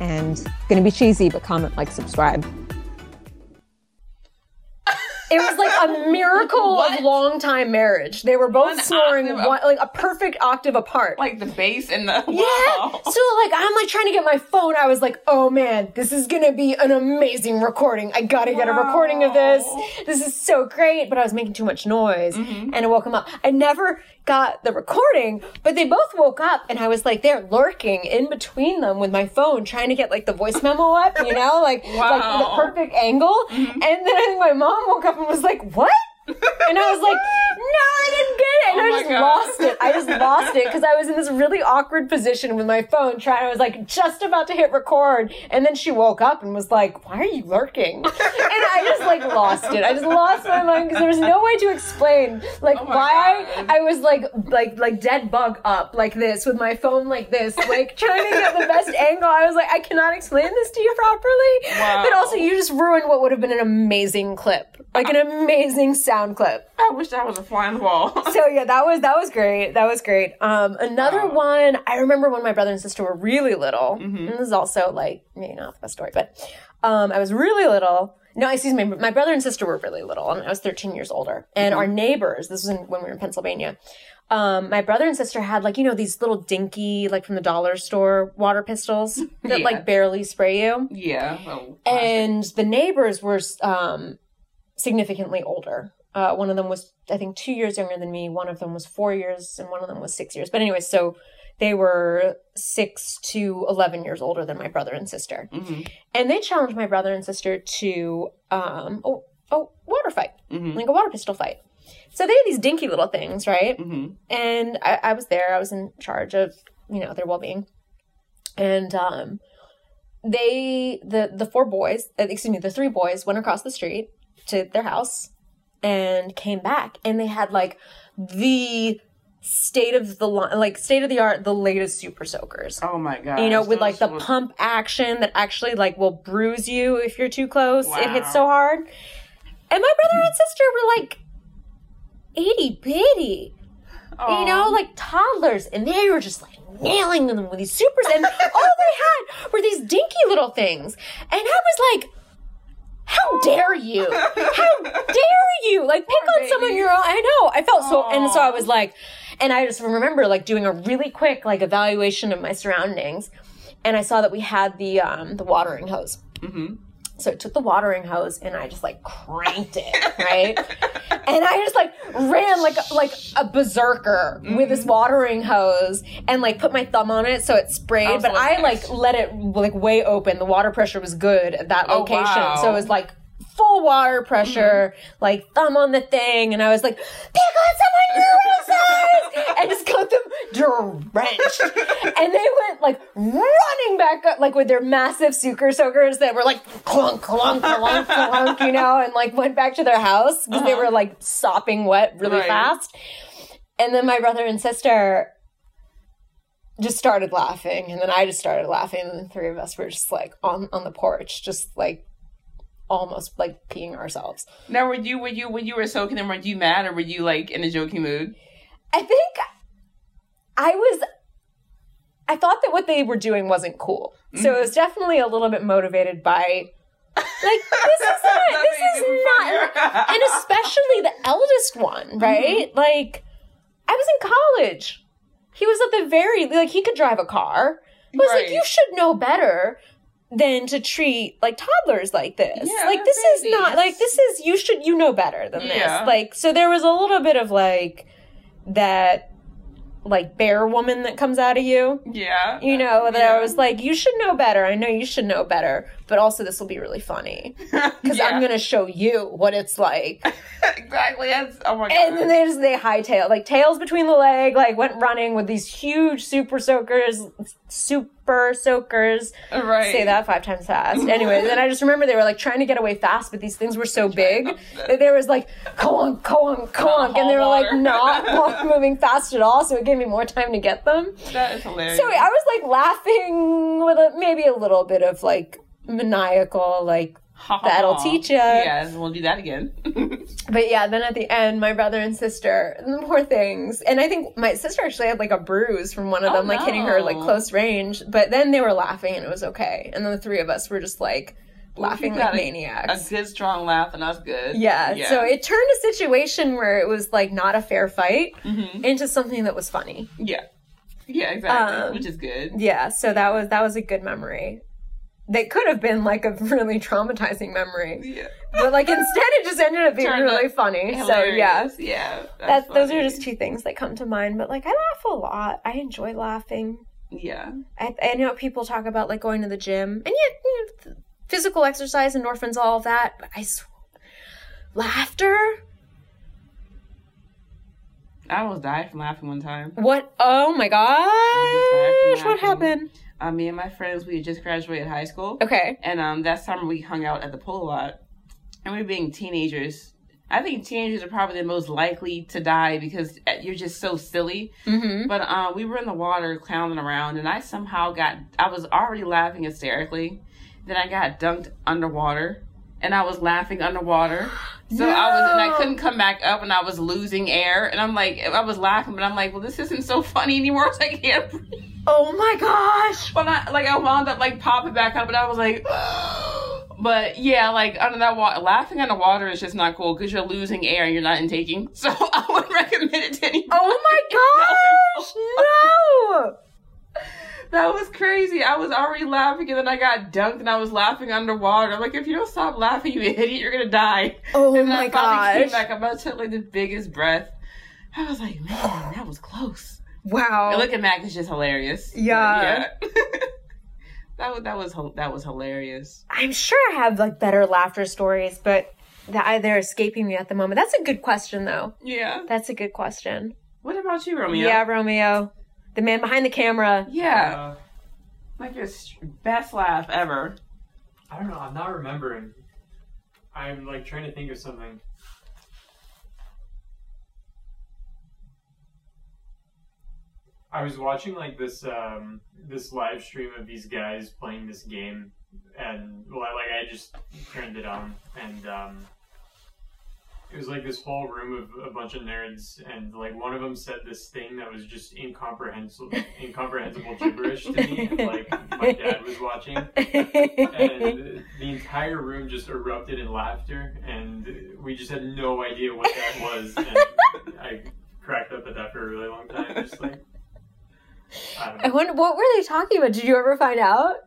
and gonna be cheesy, but comment, like, subscribe. It was like a miracle What? of long time marriage. They were both One snoring one, like a perfect octave apart. like the bass and the yeah. wow. So like I'm like trying to get my phone. I was like, oh man, this is gonna be an amazing recording. I gotta get a recording of this. This is so great. But I was making too much noise Mm-hmm. and it woke him up. I never got the recording, but they both woke up and I was like there lurking in between them with my phone, trying to get like the voice memo up, you know, like like Wow. Mm-hmm. the perfect angle. And then I think my mom woke up and was like, what? And I was like, no, I didn't get it. And Oh I my just God. lost it. I just lost it because I was in this really awkward position with my phone trying, I was like just about to hit record. And then she woke up and was like, why are you lurking? And I just like lost it. I just lost my mind because there was no way to explain like Oh why God. I, was like, like, like dead bug up like this with my phone like this, like trying to get the best angle. I was like, I cannot explain this to you properly. Wow. But also you just ruined what would have been an amazing clip, like an amazing sound clip I wish that was a fly on the wall. so yeah, that was that was great. That was great. Um, another Wow. one I remember when my brother and sister were really little. Mm-hmm. And this is also like maybe not the best story, but um, I was really little. No, excuse me. My brother and sister were really little, and I was 13 years older. And Mm-hmm. our neighbors, this was in, when we were in Pennsylvania. Um, my brother and sister had like you know these little dinky like from the dollar store water pistols that Yeah. like barely spray you yeah. Oh, and the neighbors were um, significantly older. Uh, one of them was, I think, two years younger than me. One of them was four years, and one of them was six years. But anyway, so they were six to eleven years older than my brother and sister, Mhm. and they challenged my brother and sister to um, a, a water fight, Mhm. like a water pistol fight. So they had these dinky little things, right? Mhm. and I, I was there. I was in charge of you know their well being, and um, they the the four boys, uh, excuse me, the three boys went across the street to their house and came back, and they had like the state of the like state of the art, the latest super soakers. Oh my god. You know, with like the were- pump action that actually like will bruise you if you're too close. It hits so hard. And my brother and sister were like itty bitty Aw. you know, like toddlers, and they were just like nailing them with these supers, and all they had were these dinky little things. And I was like, how dare you? How dare you? Like pick on someone you're I know. I felt so and so I was like and I just remember like doing a really quick like evaluation of my surroundings and I saw that we had the um the watering hose. Mhm. So I took the watering hose and I just like cranked it, right? and I just like ran like a, like a berserker with Mm-hmm. this watering hose and like put my thumb on it so it sprayed, Oh, so but I it's like let it like way open. The water pressure was good at that Oh, location, wow. so it was like full water pressure, Mm-hmm. like thumb on the thing, and I was like, pick on someone your size, and just got them drenched, and they went like running back up, like with their massive super soakers that were like clunk, clunk, clunk, clunk, you know, and like went back to their house because they were like sopping wet really Right. fast. And then my brother and sister just started laughing, and then I just started laughing, and the three of us were just like on on the porch, just like almost like peeing ourselves. Now, were you, were you, when you were soaking them, were you mad or were you like in a joking mood? I think I was. I thought that what they were doing wasn't cool, so it mm-hmm. was definitely a little bit motivated by. Like this is not. this is not, and especially the eldest one, mm-hmm. right? Like, I was in college. He was at the very like he could drive a car. But it's like you should know better than to treat like toddlers like this. Yeah, like this is not like this is you should you know better than Yeah. this. Like so there was a little bit of like that like bear woman that comes out of you. Yeah. You know, that Yeah. I was like, you should know better. I know you should know better. But also this will be really funny. Because Yeah. I'm gonna show you what it's like. exactly. That's, oh my god. And then they just they hightail like tails between the leg, like went running with these huge super soakers, soup super soakers. Uh, right. Say that five times fast. Anyway, then I just remember they were like trying to get away fast, but these things were so big that there was like conk, conk, conk, and they were like not moving fast at all. So it gave me more time to get them. That is hilarious. So I was like laughing with a, maybe a little bit of like maniacal, like that'll teach you. Yes, we'll do that again. But yeah, then at the end, my brother and sister, the poor things. And I think my sister actually had like a bruise from one of Oh, them, like hitting her like close range. But then they were laughing and it was okay. And then the three of us were just like laughing like got a- maniacs. A good strong laugh, and that's good. yeah. So it turned a situation where it was like not a fair fight Mhm. into something that was funny. Yeah. Yeah, exactly. Um, Which is good. Yeah. So that was that was a good memory. They could have been like a really traumatizing memory, Yeah. but like instead it just ended up being Turned really funny. So yeah, Hilarious. Yeah. That, That's those are just two things that come to mind. But like, I laugh a lot. I enjoy laughing. Yeah. I, I know people talk about like going to the gym and yeah, you know, physical exercise, endorphins, all of that. But I, sw- laughter. I almost died from laughing one time. What? Oh my gosh! What happened? Uh, me and my friends, we had just graduated high school. Okay. And um, that summer we hung out at the pool a lot. And we were being teenagers. I think teenagers are probably the most likely to die because uh, you're just so silly. Mm-hmm. But uh, we were in the water clowning around, and I somehow got, I was already laughing hysterically. Then I got dunked underwater, and I was laughing underwater. So I was, and I couldn't come back up, and I was losing air. And I'm like, I was laughing, but I'm like, well, this isn't so funny anymore. So I can't breathe. Oh my gosh! But I, like, I wound up like popping back up, and I was like, but yeah, like under that water, laughing underwater is just not cool because you're losing air and you're not intaking. So I wouldn't recommend it to anyone. Oh my gosh! No! That was crazy. I was already laughing and then I got dunked and I was laughing underwater. I'm like, if you don't stop laughing, you idiot, you're gonna die. Oh and my I finally came back. I took like the biggest breath. I was like, man, that was close. Wow. And looking back, it's just hilarious. But, Yeah. yeah. that was that was that was hilarious. I'm sure I have like better laughter stories, but that they're escaping me at the moment. That's a good question, though. Yeah. That's a good question. What about you, Romeo? Yeah, Romeo, the man behind the camera. Yeah. Uh, Like your best laugh ever. I don't know. I'm not remembering. I'm like trying to think of something. I was watching like this um this live stream of these guys playing this game, and well, I- like I just turned it on, and um, it was like this whole room of a bunch of nerds, and like one of them said this thing that was just incomprehensible, incomprehensible gibberish to me, and like my dad was watching, and the entire room just erupted in laughter, and we just had no idea what that was, and I cracked up at that for a really long time, just like. I. I wonder what were they talking about? Did you ever find out?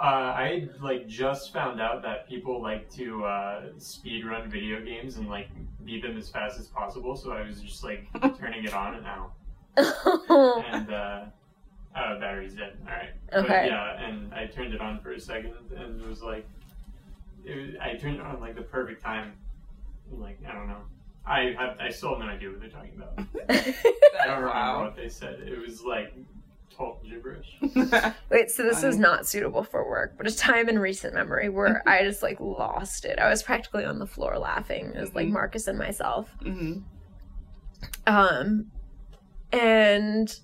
Uh, I like just found out that people like to uh, speed run video games and like beat them as fast as possible. So I was just like turning it on and now, and uh, uh, battery's dead. All right. But, Okay. yeah, and I turned it on for a second and it was like, it was, I turned it on like the perfect time. Like I don't know. I have I still have no idea what they're talking about. I don't remember Wow. what they said. It was like total gibberish. Wait, so this is not suitable for work, but a time in recent memory where I just like lost it. I was practically on the floor laughing. It was like Mhm. Marcus and myself. hmm Um, and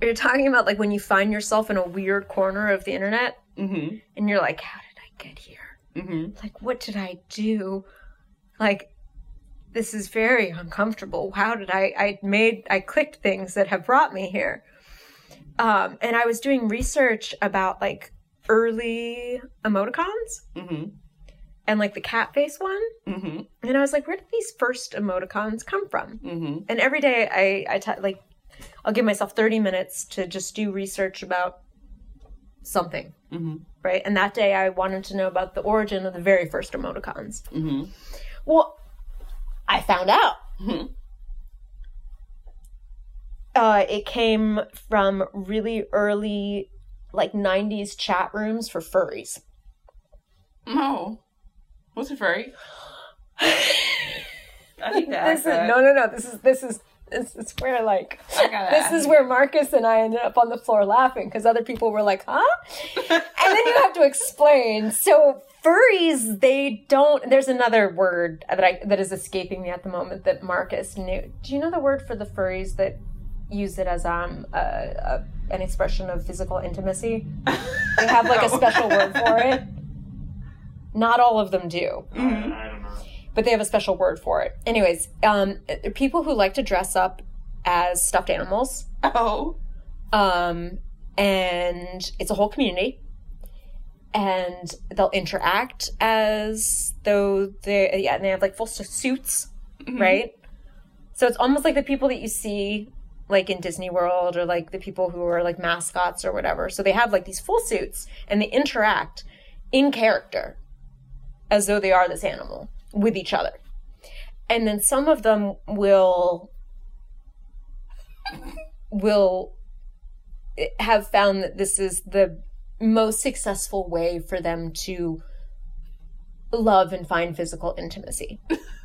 you're talking about like when you find yourself in a weird corner of the internet hmm and you're like, how did I get here? hmm Like, what did I do? Like, this is very uncomfortable. How did I? I made, I clicked things that have brought me here. Um, and I was doing research about like early emoticons hmm and like the cat face one. hmm And I was like, where did these first emoticons come from? hmm and every day I I t- like I'll give myself 30 minutes to just do research about something, hmm right? And that day I wanted to know about the origin of the very first emoticons. hmm Well, I found out. Uh, it came from really early, like 90s chat rooms for furries. Oh. What's a furry? I need to ask This is, no, no, no. This is this is this is where like this is where Marcus and I ended up on the floor laughing because other people were like, "Huh?" and then you have to explain. So furries, they don't. There's another word that I that is escaping me at the moment that Marcus knew. Do you know the word for the furries that use it as um a, a, an expression of physical intimacy? They have like a special word for it. Not all of them do I, I don't know. but they have a special word for it. Anyways, um, people who like to dress up as stuffed animals, Oh. um, and it's a whole community, and they'll interact as though they yeah, and they have like full suits, right? So it's almost like the people that you see like in Disney World or like the people who are like mascots or whatever. So they have like these full suits and they interact in character as though they are this animal with each other. And then some of them will will have found that this is the most successful way for them to love and find physical intimacy.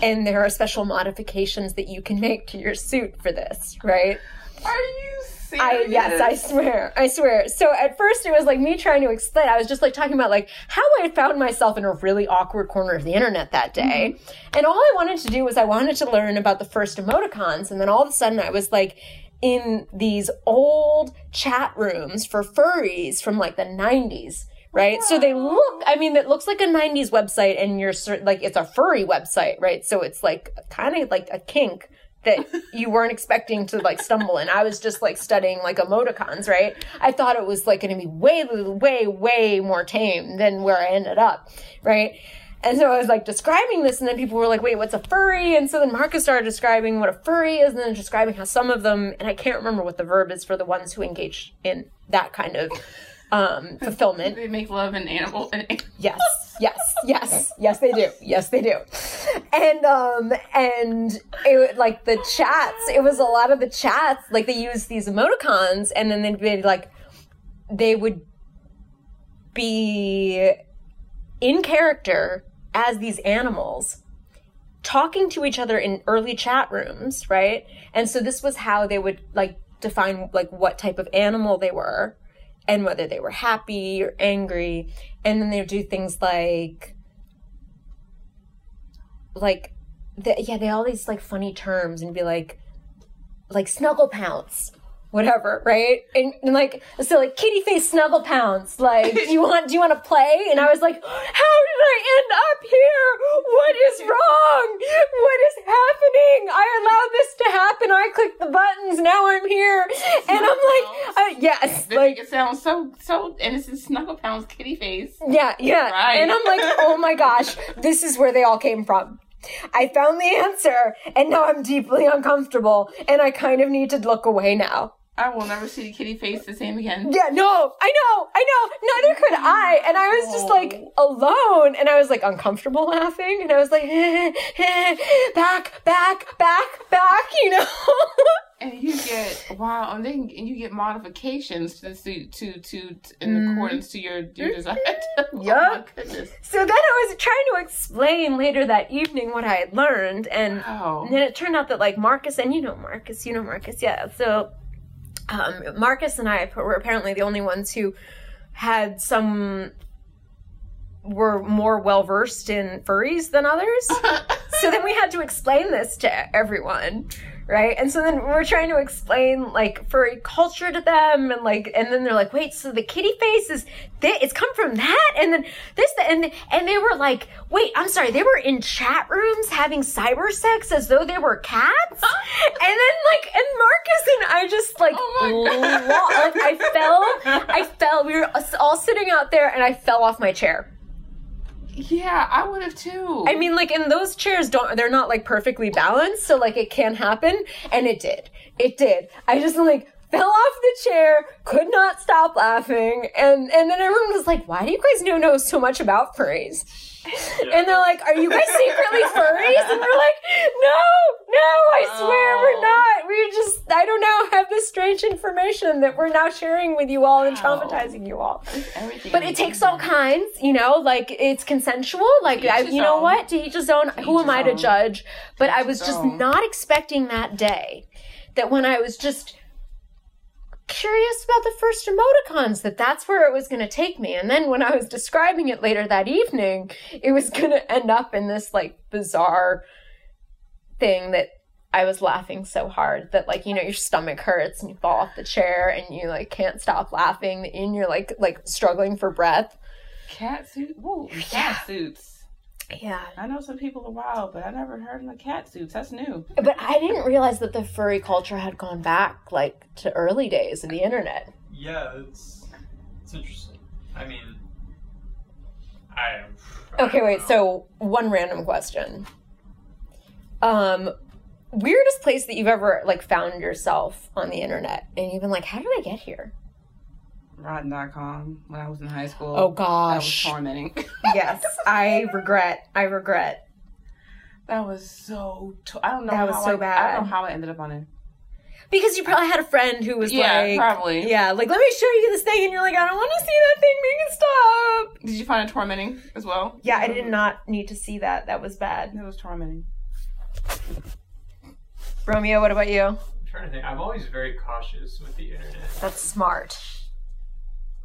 and there are special modifications that you can make to your suit for this, right? Are you serious? I yes, I swear. I swear. So at first it was like me trying to explain. I was just like talking about like how I found myself in a really awkward corner of the internet that day. Mm-hmm. And all I wanted to do was I wanted to learn about the first emoticons and then all of a sudden I was like in these old chat rooms for furries from like the 90s. Right. So they look, I mean, it looks like a 90s website and you're like, it's a furry website, right? So it's like kind of like a kink that you weren't expecting to like stumble in. I was just like studying like emoticons, right? I thought it was like going to be way, way, way more tame than where I ended up, right? And so I was like describing this, and then people were like, wait, what's a furry? And so then Marcus started describing what a furry is, and then describing how some of them, and I can't remember what the verb is for the ones who engage in that kind of um, fulfillment. They make love an animal. An, Yes, yes, yes, yes, they do. Yes, they do. And um, and it like the chats. It was a lot of the chats. Like they use these emoticons, and then they'd be like, they would be in character as these animals talking to each other in early chat rooms right and so this was how they would like define like what type of animal they were and whether they were happy or angry. And then they would do things like like the, yeah they all these like funny terms and be like like snuggle pounce whatever right and, and like so like kitty face snuggle pounce like do you want do you want to play and i was like how did i end up here what is wrong what is happening i allowed this to happen i clicked the buttons now i'm here and i'm like uh, yes like it sounds so so innocent. Snuggle pounce, kitty face. yeah, yeah. Right. And I'm like, oh my gosh, this is where they all came from. I found the answer, and now I'm deeply uncomfortable, and I kind of need to look away now. I will never see the kitty face the same again. Yeah, no, I know, I know, neither could I. And I was just like alone, and I was like uncomfortable laughing, and I was like, back, back, back, back, you know? And you get wow, and then and you get modifications to suit to to, to in mm. accordance to your your mm-hmm. design. oh Yup. So then I was trying to explain later that evening what I had learned, and Wow. And then it turned out that like Marcus and you know Marcus, you know Marcus, yeah. So um, Marcus and I were apparently the only ones who had some were more well versed in furries than others. so then we had to explain this to everyone, right? And so then we're trying to explain like furry culture to them, and like, and then they're like, "Wait, so the kitty face is th- it's come from that?" And then this, and and they were like, "Wait, I'm sorry, they were in chat rooms having cyber sex as though they were cats." and then like, and Marcus and I just like, Oh lo- like I fell, I fell. We were all sitting out there, and I fell off my chair. Yeah, I would have too. I mean, like, and those chairs don't, they're not like perfectly balanced, so like it can happen, and it did. It did. I just like fell off the chair, could not stop laughing, and and then everyone was like, "Why do you guys know know so much about furries?" And they're like, "Are you guys secretly furries?" And we're like, "No, no, I swear Oh. we're not. We just, I don't know, have this strange information that we're now sharing with you all and Wow. traumatizing you all." Everything. But it takes all kinds, you know, like it's consensual. Like, I, you know own. what? To each his own. Who am I to own. judge? But I was just own. not expecting that day. That when I was just curious about the first emoticons, that that's where it was going to take me. And then when I was describing it later that evening, it was going to end up in this like bizarre thing that I was laughing so hard that like you know your stomach hurts and you fall off the chair and you like can't stop laughing and you're like like struggling for breath. cat suit. Whoa, cat suits. Yeah. I know some people are wild, but I never heard of the cat suits. That's new. But I didn't realize that the furry culture had gone back like to early days of the internet. Yeah, it's it's interesting. I mean, I. I Okay, wait. know. So one random question. Um, weirdest place that you've ever like found yourself on the internet, and you've been like, "How did I get here?" Rotten.com when I was in high school. Oh gosh. That was tormenting. yes, I regret. I regret. that was so. To- I don't know. That was so I, I don't know how I ended up on it. Because you probably had a friend who was Yeah, like, probably. yeah, like let me show you this thing, and you're like, I don't want to see that thing. Make it stop. Did you find it tormenting as well? Yeah, I did not need to see that. That was bad. It was tormenting. Romeo, what about you? I'm trying to think. I'm always very cautious with the internet. That's smart.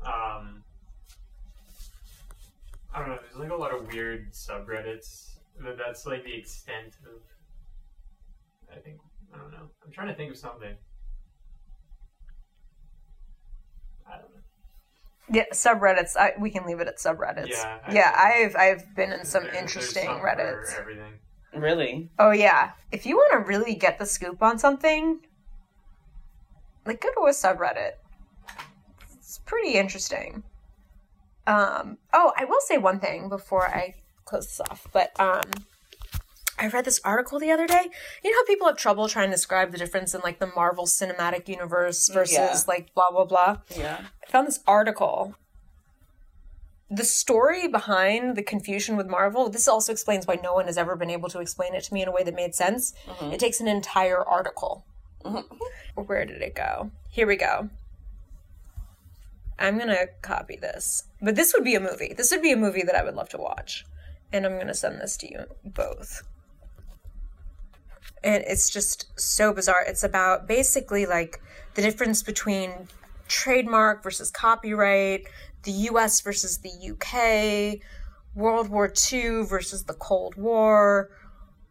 Um, I don't know. There's like a lot of weird subreddits. But that's like the extent of. I think. I don't know. I'm trying to think of something. I don't know. Yeah, subreddits. I, we can leave it at subreddits. Yeah, I- yeah. I've I've been in some There- interesting subreddits. everything. Really? Oh yeah. If you want to really get the scoop on something, like go to a subreddit. It's pretty interesting. Um. Oh, I will say one thing before I close this off. But um, I read this article the other day. You know how people have trouble trying to describe the difference in like the Marvel Cinematic Universe versus Yeah. like blah blah blah. Yeah. I found this article. The story behind the confusion with Marvel, this also explains why no one has ever been able to explain it to me in a way that made sense. It takes an entire article. Where did it go? Here we go. I'm to copy this. But this would be a movie. This would be a movie that I would love to watch. And I'm to send this to you both. And it's just so bizarre. It's about basically like the difference between trademark versus copyright, the US versus the UK, World War II versus the Cold War,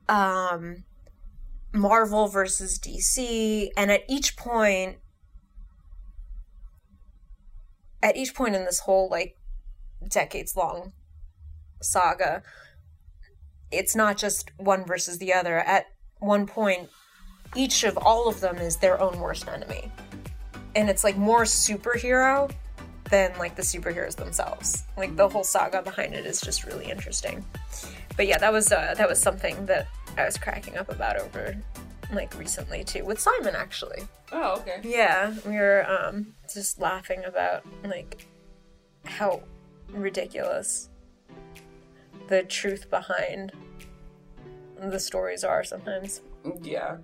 um, Marvel versus DC, and at each point, at each point in this whole like decades long saga, it's not just one versus the other. At one point, each of all of them is their own worst enemy. And it's like more superhero than like the superheroes themselves. Like the whole saga behind it is just really interesting. But yeah, that was uh, that was something that I was cracking up about over like recently too with Simon actually. Oh, okay. Yeah, we were um just laughing about like how ridiculous the truth behind the stories are sometimes. Yeah.